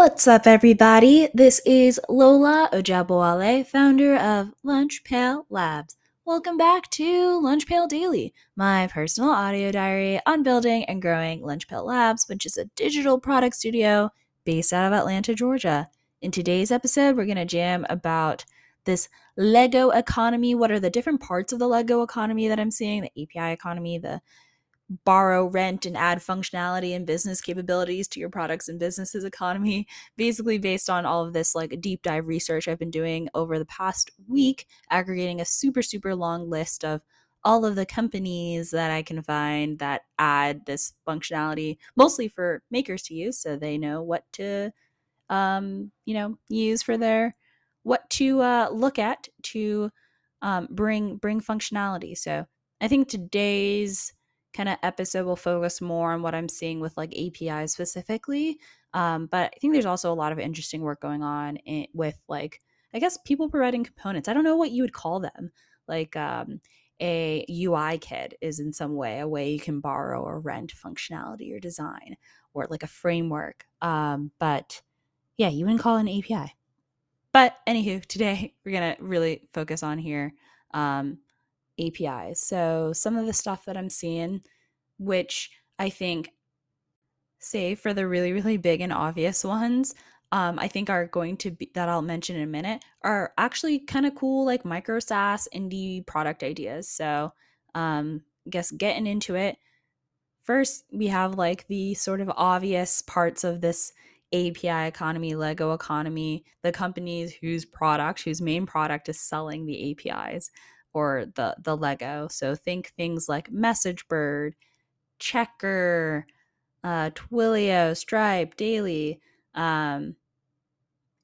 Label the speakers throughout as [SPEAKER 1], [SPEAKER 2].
[SPEAKER 1] What's up, everybody? This is Lola Ojabowale, founder of Lunch Pail Labs. Welcome back to Lunch Pail Daily, my personal audio diary on building and growing Lunch Pail Labs, which is a digital product studio based out of Atlanta, Georgia. In today's episode, we're going to jam about this Lego economy. What are the different parts of the Lego economy that I'm seeing? The API economy, the borrow, rent, and add functionality and business capabilities to your products and businesses economy. Basically, based on all of this like deep dive research I've been doing over the past week, aggregating a super, super long list of all of the companies that I can find that add this functionality, mostly for makers to use, so they know what to, um, you know, use for their what to uh, look at to um, bring bring functionality. So I think today's kind of episode will focus more on what I'm seeing with like API specifically. Um, but I think there's also a lot of interesting work going on in, with like, I guess people providing components. I don't know what you would call them. Like um, a UI kit is in some way a way you can borrow or rent functionality or design or like a framework. Um, but yeah, you wouldn't call it an API. But anywho, today we're gonna really focus on here um, APIs. So some of the stuff that I'm seeing, which I think, say for the really, really big and obvious ones, um, I think are going to be that I'll mention in a minute are actually kind of cool, like micro SaaS indie product ideas. So, um, I guess getting into it. First, we have like the sort of obvious parts of this API economy, Lego economy, the companies whose product, whose main product is selling the APIs or the the Lego. So think things like MessageBird, Checkr, uh, Twilio, Stripe, Daily, um,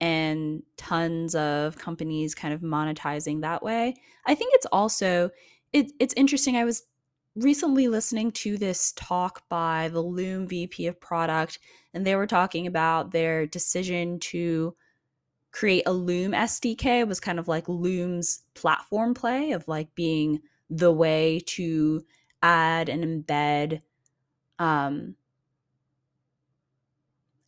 [SPEAKER 1] and tons of companies kind of monetizing that way. I think it's also it, it's interesting. I was recently listening to this talk by the Loom VP of product, and they were talking about their decision to create a Loom SDK was kind of like Loom's platform play of like being the way to add and embed um,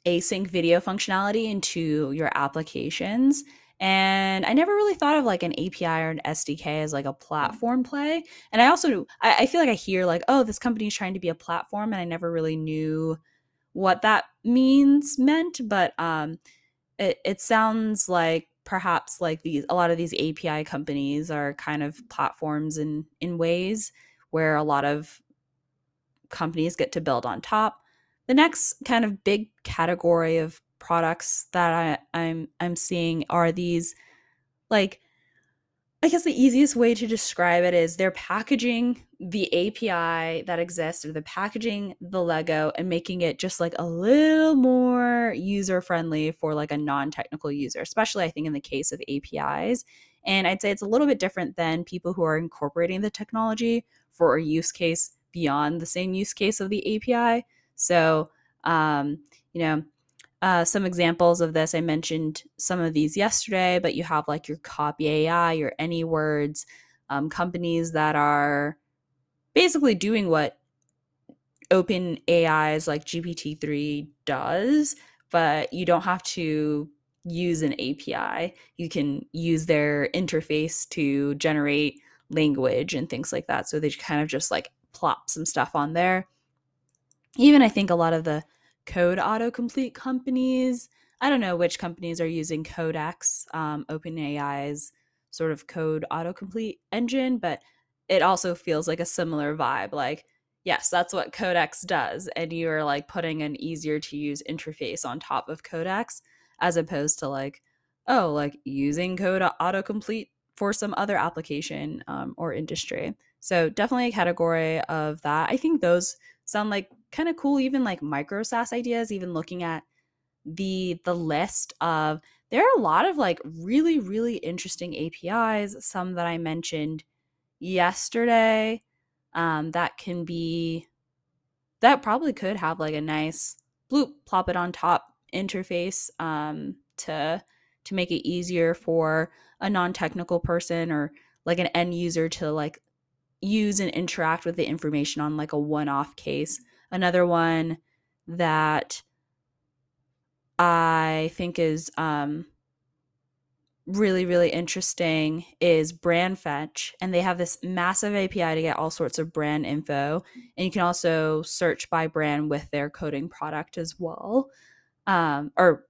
[SPEAKER 1] async video functionality into your applications. And I never really thought of like an API or an SDK as like a platform play. And I also I, I feel like I hear like, oh, this company is trying to be a platform, and I never really knew what that means meant. But um, it, it sounds like perhaps like these a lot of these API companies are kind of platforms in in ways where a lot of companies get to build on top. The next kind of big category of products that I, I'm I'm seeing are these like I guess the easiest way to describe it is they're packaging the API that exists or the packaging the Lego and making it just like a little more user friendly for like a non-technical user, especially I think in the case of APIs. And I'd say it's a little bit different than people who are incorporating the technology for a use case beyond the same use case of the API. So, um, you know, uh, some examples of this, I mentioned some of these yesterday, but you have like your Copy AI, your AnyWords, um, companies that are basically doing what Open AI's like GPT-3 does, but you don't have to use an API. You can use their interface to generate language and things like that. So they kind of just like plop some stuff on there. Even I think a lot of the code autocomplete companies. I don't know which companies are using Codex, um, OpenAI's sort of code autocomplete engine, but it also feels like a similar vibe. Like, yes, that's what Codex does. And you are like putting an easier to use interface on top of Codex as opposed to like, oh, like using code autocomplete for some other application um, or industry. So, definitely a category of that. I think those sound like kind of cool even like micro SaaS ideas even looking at the the list of there are a lot of like really really interesting APIs some that I mentioned yesterday um, that can be that probably could have like a nice bloop plop it on top interface um, to to make it easier for a non-technical person or like an end user to like use and interact with the information on like a one-off case another one that I think is um, really, really interesting is Brandfetch. And they have this massive API to get all sorts of brand info. And you can also search by brand with their coding product as well. Um, or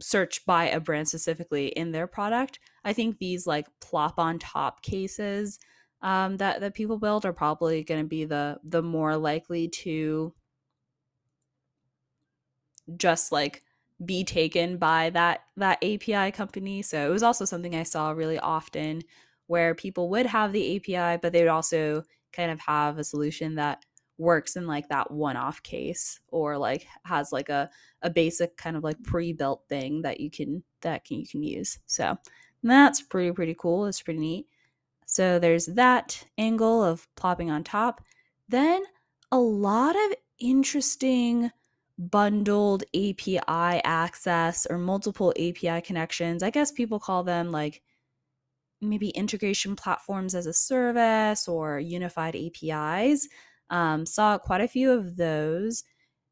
[SPEAKER 1] search by a brand specifically in their product. I think these like plop on top cases um, that that people build are probably going to be the the more likely to just like be taken by that that API company. So it was also something I saw really often where people would have the API, but they would also kind of have a solution that works in like that one-off case or like has like a a basic kind of like pre-built thing that you can that can, you can use. So that's pretty pretty cool. It's pretty neat. So there's that angle of plopping on top. Then a lot of interesting bundled API access or multiple API connections. I guess people call them like maybe integration platforms as a service or unified APIs. Um, saw quite a few of those,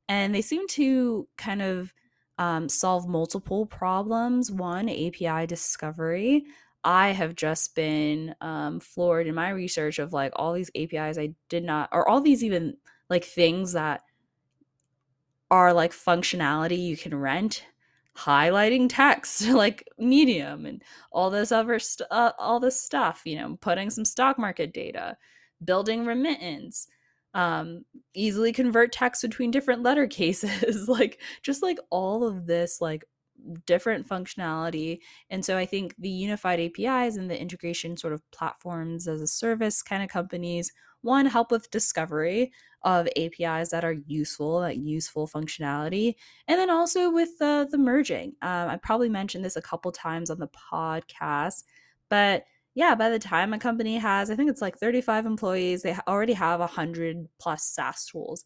[SPEAKER 1] and they seem to kind of um, solve multiple problems. One, API discovery. I have just been um, floored in my research of like all these APIs I did not, or all these even like things that are like functionality you can rent highlighting text like medium and all this other st- uh, all this stuff you know putting some stock market data building remittance um easily convert text between different letter cases like just like all of this like different functionality and so i think the unified apis and the integration sort of platforms as a service kind of companies one help with discovery of APIs that are useful, that useful functionality, and then also with the merging. Um, I probably mentioned this a couple times on the podcast, but yeah, by the time a company has, I think it's like 35 employees, they already have 100 plus SaaS tools.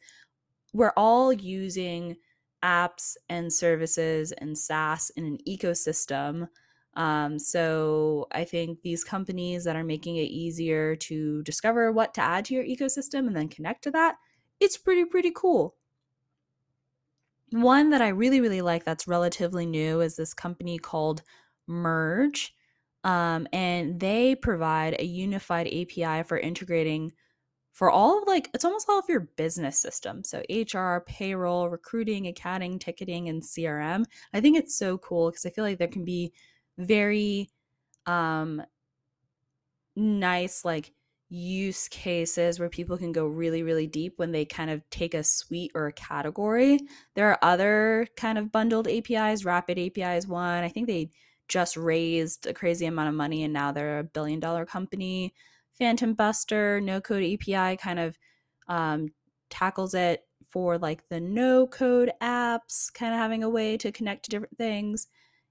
[SPEAKER 1] We're all using apps and services and SaaS in an ecosystem um, so I think these companies that are making it easier to discover what to add to your ecosystem and then connect to that, it's pretty, pretty cool. One that I really, really like that's relatively new is this company called Merge. Um, and they provide a unified API for integrating for all of like it's almost all of your business system so hr payroll recruiting accounting ticketing and crm i think it's so cool because i feel like there can be very um nice like use cases where people can go really really deep when they kind of take a suite or a category. There are other kind of bundled apis rapid apis one. I think they just raised a crazy amount of money and now they're a billion dollar company PhantomBuster no code api kind of um, tackles it for like the no code apps kind of having a way to connect to different things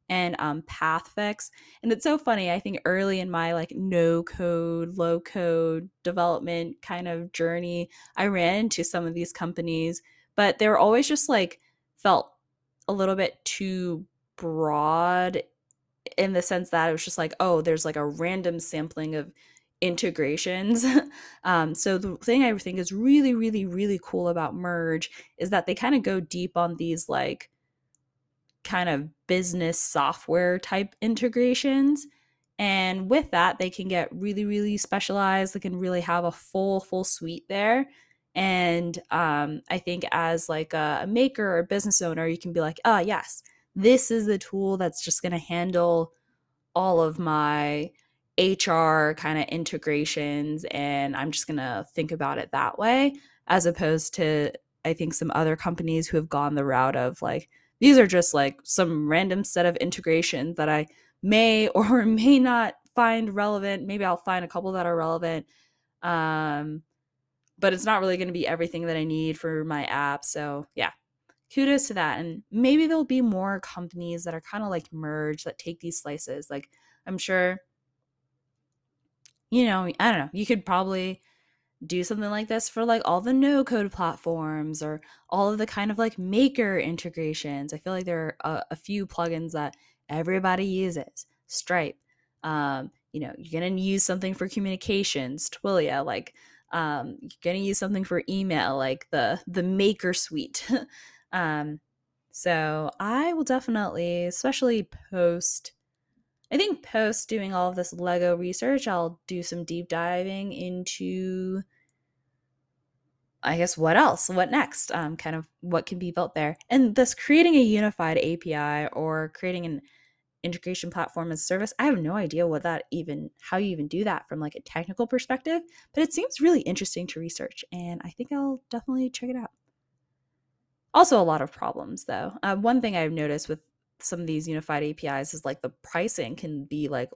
[SPEAKER 1] and um, Pathfix. And it's so funny. I think early in my like no code, low code development kind of journey, I ran into some of these companies, but they were always just like felt a little bit too broad in the sense that it was just like, oh, there's like a random sampling of integrations. um, so the thing I think is really, really, really cool about Merge is that they kind of go deep on these like kind of business software type integrations. And with that, they can get really, really specialized. They can really have a full, full suite there. And um, I think as like a, a maker or business owner, you can be like, oh, yes, this is the tool that's just going to handle all of my HR kind of integrations. And I'm just going to think about it that way, as opposed to, I think, some other companies who have gone the route of like, these are just like some random set of integrations that I may or may not find relevant. Maybe I'll find a couple that are relevant. Um, but it's not really going to be everything that I need for my app. So, yeah, kudos to that. And maybe there'll be more companies that are kind of like Merge that take these slices. Like, I'm sure, you know, I don't know, you could probably do something like this for like all the no code platforms or all of the kind of like maker integrations. I feel like there are a, a few plugins that everybody uses. Stripe, um, you know, you're gonna use something for communications, Twilio, like um, you're gonna use something for email, like the the Maker Suite. um, So I will definitely, especially post, I think post doing all of this Lego research, I'll do some deep diving into, I guess, what else? What next? Um, kind of what can be built there. And thus creating a unified API or creating an integration platform as a service. I have no idea what that even how you even do that from like a technical perspective, but it seems really interesting to research and I think I'll definitely check it out. Also a lot of problems though. Uh, one thing I've noticed with some of these unified APIs is like the pricing can be like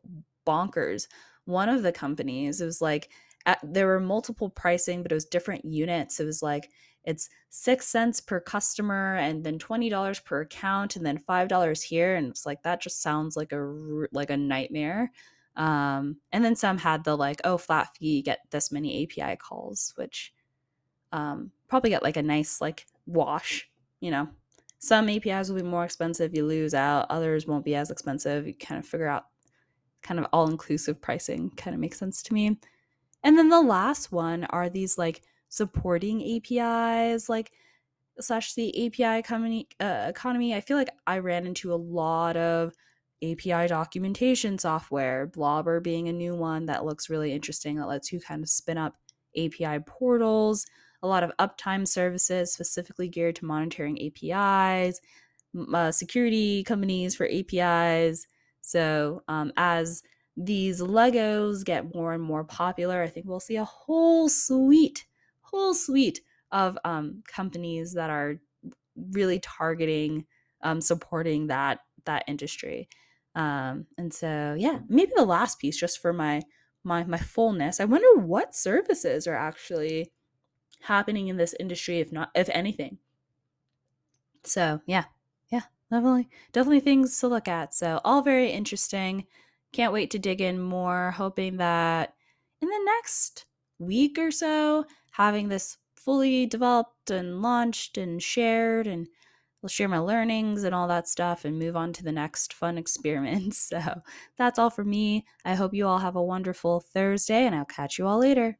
[SPEAKER 1] bonkers. One of the companies, it was like at, there were multiple pricing, but it was different units. It was like it's six cents per customer and then $20 per account and then $5 here and it's like that just sounds like a like a nightmare um, and then some had the like oh flat fee get this many api calls which um, probably get like a nice like wash you know some apis will be more expensive you lose out others won't be as expensive you kind of figure out kind of all inclusive pricing kind of makes sense to me and then the last one are these like supporting APIs, like slash the API company, uh, economy. I feel like I ran into a lot of API documentation software, Blobr being a new one that looks really interesting that lets you kind of spin up API portals, a lot of uptime services specifically geared to monitoring APIs, uh, security companies for APIs. So, um, as these Legos get more and more popular, I think we'll see a whole suite whole suite of um, companies that are really targeting um, supporting that that industry um, and so yeah maybe the last piece just for my my my fullness i wonder what services are actually happening in this industry if not if anything so yeah yeah definitely definitely things to look at so all very interesting can't wait to dig in more hoping that in the next week or so having this fully developed and launched and shared and I'll share my learnings and all that stuff and move on to the next fun experiment. So that's all for me. I hope you all have a wonderful Thursday and I'll catch you all later.